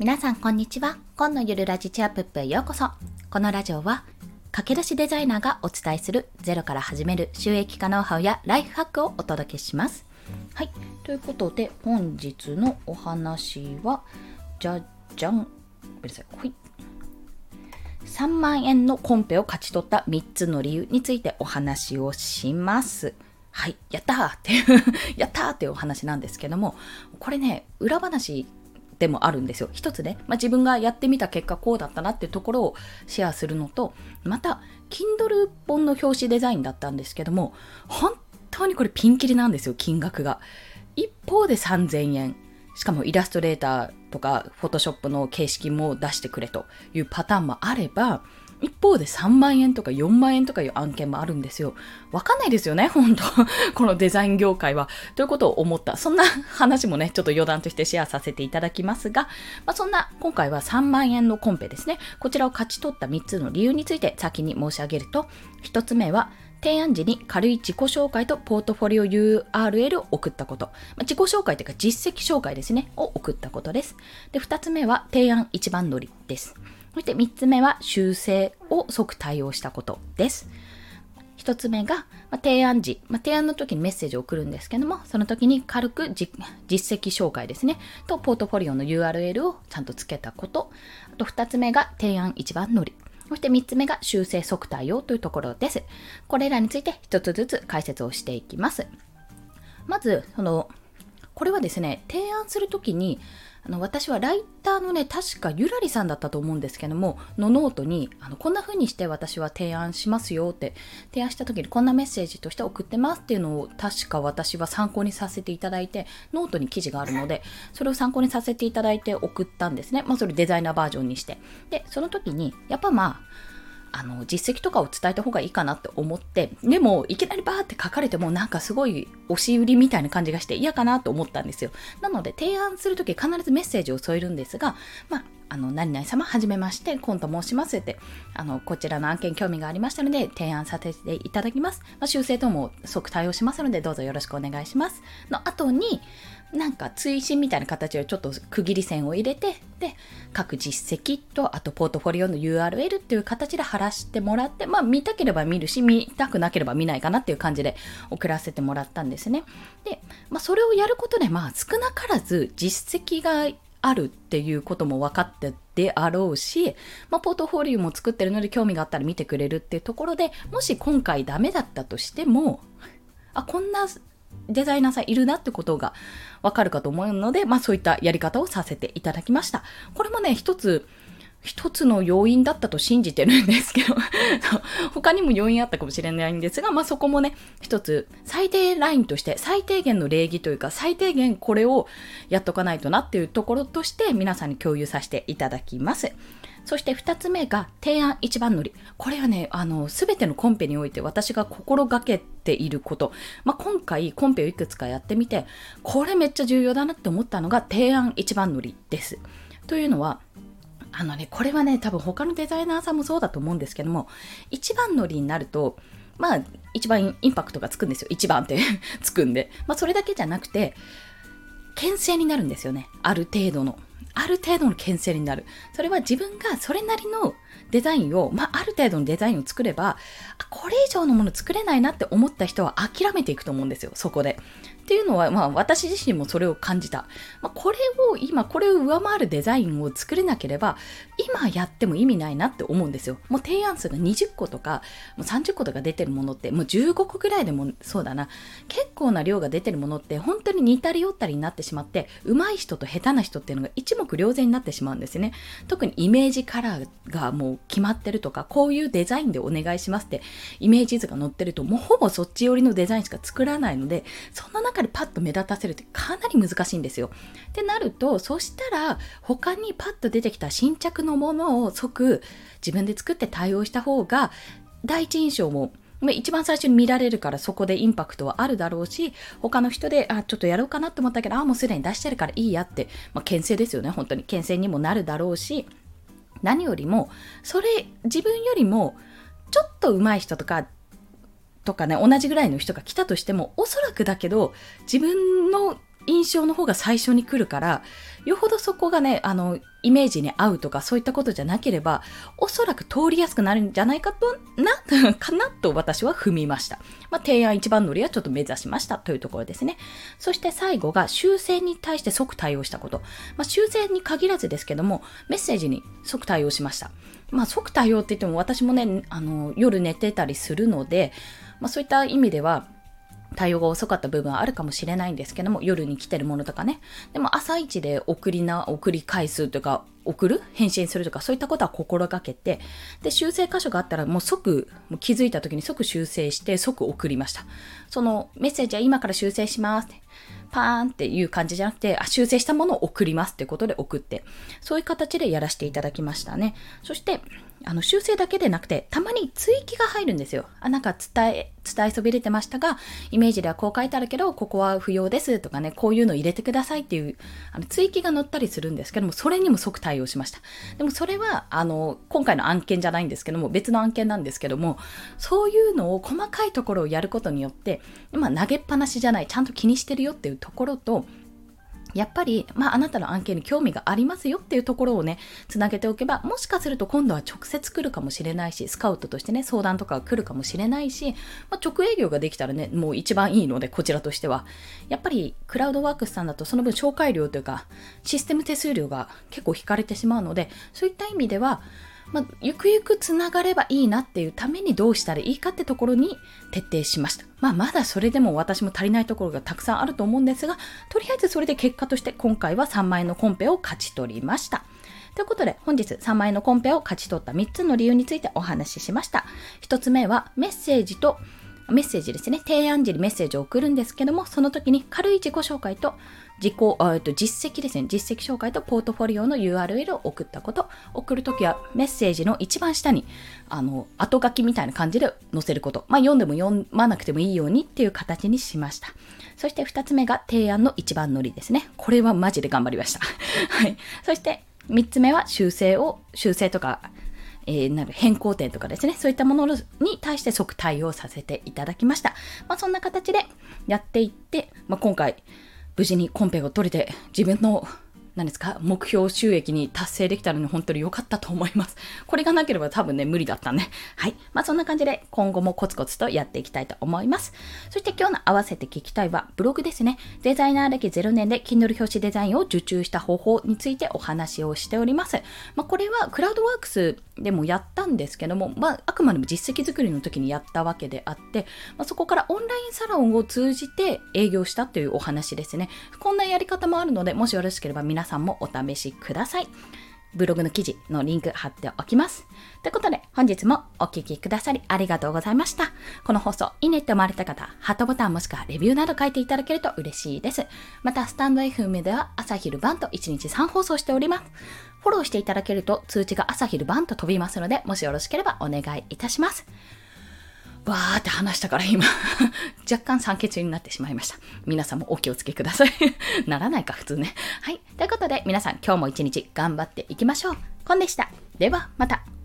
皆さんこんにちは。今のゆるラジチアップップへようこそ。このラジオは、駆け出しデザイナーがお伝えするゼロから始める収益化ノウハウやライフハックをお届けします。はい。ということで、本日のお話は、じゃじゃん。ごめんなさい。ほい。3万円のコンペを勝ち取った3つの理由についてお話をします。はい、やったーっていう やったーっていうお話なんですけども、これね、裏話でもあるんですよ。一つね、まあ、自分がやってみた結果こうだったなっていうところをシェアするのと、また、Kindle 本の表紙デザインだったんですけども、本当にこれピンキリなんですよ、金額が。一方で3000円。しかもイラストレーターとか、フォトショップの形式も出してくれというパターンもあれば、一方で3万円とか4万円とかいう案件もあるんですよ。わかんないですよね、本当 このデザイン業界は。ということを思った。そんな話もね、ちょっと余談としてシェアさせていただきますが、まあ、そんな今回は3万円のコンペですね。こちらを勝ち取った3つの理由について先に申し上げると、1つ目は、提案時に軽い自己紹介とポートフォリオ URL を送ったこと。まあ、自己紹介というか実績紹介ですね。を送ったことです。で、2つ目は提案一番乗りです。そして3つ目は修正を即対応したことです。1つ目が、ま、提案時、ま、提案の時にメッセージを送るんですけども、その時に軽く実績紹介ですね、とポートフォリオの URL をちゃんとつけたこと、あと2つ目が提案一番乗り、そして3つ目が修正即対応というところです。これらについて1つずつ解説をしていきます。まず、その、これはですね、提案するときに、あの私はライターのね確かゆらりさんだったと思うんですけどものノートにあのこんな風にして私は提案しますよって提案した時にこんなメッセージとして送ってますっていうのを確か私は参考にさせていただいてノートに記事があるのでそれを参考にさせていただいて送ったんですね。まあそれデザイナーバージョンにして。でその時にやっぱまああの実績とかを伝えた方がいいかなって思ってでもいきなりバーって書かれてもなんかすごい押し売りみたいな感じがして嫌かなと思ったんですよ。なので提案する時必ずメッセージを添えるんですがまああの、何々様、はじめまして、コンと申しますって、あの、こちらの案件興味がありましたので、提案させていただきます。まあ、修正等も即対応しますので、どうぞよろしくお願いします。の後に、なんか追伸みたいな形でちょっと区切り線を入れて、で、各実績と、あとポートフォリオの URL っていう形で貼らせてもらって、まあ見たければ見るし、見たくなければ見ないかなっていう感じで送らせてもらったんですね。で、まあそれをやることで、まあ少なからず実績があるっていうことも分かってであろうし、まあ、ポートフォリオも作ってるので興味があったら見てくれるっていうところでもし今回ダメだったとしてもあこんなデザイナーさんいるなってことがわかるかと思うので、まあそういったやり方をさせていただきました。これもね、一つ、一つの要因だったと信じてるんですけど 他にも要因あったかもしれないんですが、まあそこもね、一つ最低ラインとして最低限の礼儀というか最低限これをやっとかないとなっていうところとして皆さんに共有させていただきます。そして2つ目が提案一番乗り。これはね、あの、すべてのコンペにおいて私が心がけていること。まあ、今回コンペをいくつかやってみて、これめっちゃ重要だなって思ったのが提案一番乗りです。というのは、あのね、これはね、多分他のデザイナーさんもそうだと思うんですけども、一番乗りになると、まあ、一番インパクトがつくんですよ。一番って つくんで。まあ、それだけじゃなくて、牽制になるんですよね。ある程度の。ある程度の牽制になる。それは自分がそれなりのデザインを、まあ、ある程度のデザインを作れば、これ以上のもの作れないなって思った人は諦めていくと思うんですよ、そこで。っていうのは、まあ、私自身もそれを感じた。まあ、これを、今、これを上回るデザインを作れなければ、今やっても意味ないなって思うんですよ。もう提案数が20個とか、もう30個とか出てるものって、もう15個ぐらいでもそうだな。結構な量が出てるものって、本当に似たり寄ったりになってしまって、上手い人と下手な人っていうのが一目瞭然になってしまうんですよね。特にイメージカラーがもう決まってるとか、こういうデザインでお願いしますって、イメージ図が載ってると、もうほぼそっち寄りのデザインしか作らないので、そんな中でパッと目立たせるってかなり難しいんですよ。ってなると、そしたら他にパッと出てきた新着のものを即自分で作って対応した方が第一印象も一番最初に見られるからそこでインパクトはあるだろうし、他の人で、あ、ちょっとやろうかなって思ったけど、あ、もうすでに出してるからいいやって、まあ、牽制ですよね、本当に。牽制にもなるだろうし、何よりも、それ、自分よりも、ちょっと上手い人とか、とかね、同じぐらいの人が来たとしても、おそらくだけど、自分の印象の方が最初に来るから、よほどそこがね、あの、イメージに合うとかそういったことじゃなければ、おそらく通りやすくなるんじゃないかと、な、かなと私は踏みました。まあ、提案一番乗りはちょっと目指しましたというところですね。そして最後が修正に対して即対応したこと。まあ、修正に限らずですけども、メッセージに即対応しました。まあ、即対応って言っても私もね、あの、夜寝てたりするので、まあ、そういった意味では、対応が遅かった部分はあるかもしれないんですけども、夜に来てるものとかね。でも朝一で送りな、送り返すとか、送る返信するとか、そういったことは心がけて、で、修正箇所があったらもう即、もう気づいた時に即修正して、即送りました。そのメッセージは今から修正しますって。パーンっていう感じじゃなくて、あ、修正したものを送りますってことで送って、そういう形でやらせていただきましたね。そして、あの、修正だけでなくて、たまに追記が入るんですよ。あ、なんか伝え、伝えそびれてましたが、イメージではこう書いてあるけど、ここは不要ですとかね、こういうの入れてくださいっていう、あの、追記が載ったりするんですけども、それにも即対応しました。でもそれは、あの、今回の案件じゃないんですけども、別の案件なんですけども、そういうのを細かいところをやることによって、まあ、投げっぱなしじゃない、ちゃんと気にしてるよっていうところと、やっぱり、まあ、あなたの案件に興味がありますよっていうところをね、つなげておけば、もしかすると今度は直接来るかもしれないし、スカウトとしてね、相談とかが来るかもしれないし、まあ、直営業ができたらね、もう一番いいので、こちらとしては。やっぱり、クラウドワークスさんだと、その分紹介料というか、システム手数料が結構引かれてしまうので、そういった意味では、まあ、ゆくゆくつながればいいなっていうためにどうしたらいいかってところに徹底しました。まあ、まだそれでも私も足りないところがたくさんあると思うんですが、とりあえずそれで結果として今回は3万円のコンペを勝ち取りました。ということで、本日3万円のコンペを勝ち取った3つの理由についてお話ししました。1つ目は、メッセージと、メッセージですね。提案時にメッセージを送るんですけども、その時に軽い自己紹介と、自己、えっと、実績ですね。実績紹介とポートフォリオの URL を送ったこと。送るときはメッセージの一番下に、あの、後書きみたいな感じで載せること。まあ、読んでも読まなくてもいいようにっていう形にしました。そして二つ目が提案の一番乗りですね。これはマジで頑張りました。はい。そして三つ目は修正を、修正とか、えー、なる変更点とかですね、そういったものに対して即対応させていただきました。まあ、そんな形でやっていって、まあ、今回、無事にコンペを取れて、自分の、何ですか、目標収益に達成できたのに本当に良かったと思います。これがなければ多分ね、無理だったね。はい。まあそんな感じで今後もコツコツとやっていきたいと思います。そして今日の合わせて聞きたいは、ブログですね。デザイナー歴0年で Kindle 表紙デザインを受注した方法についてお話をしております。まあこれはクラウドワークスでもやったんですけども、まああくまでも実績作りの時にやったわけであって、まあ、そこからオンラインサロンを通じて営業したというお話ですね。こんなやり方もあるので、もしよろしければ皆さんもお試しください。ブログの記事のリンク貼っておきます。ということで、本日もお聴きくださりありがとうございました。この放送、いいねって思われた方、ハートボタンもしくはレビューなど書いていただけると嬉しいです。また、スタンド FM では朝昼晩と1日3放送しております。フォローしていただけると通知が朝昼晩と飛びますので、もしよろしければお願いいたします。わーって話したから今 若干酸欠になってしまいました。皆さんもお気をつけください。ならないか、普通ね。はい。ということで、皆さん今日も一日頑張っていきましょう。コンでした。では、また。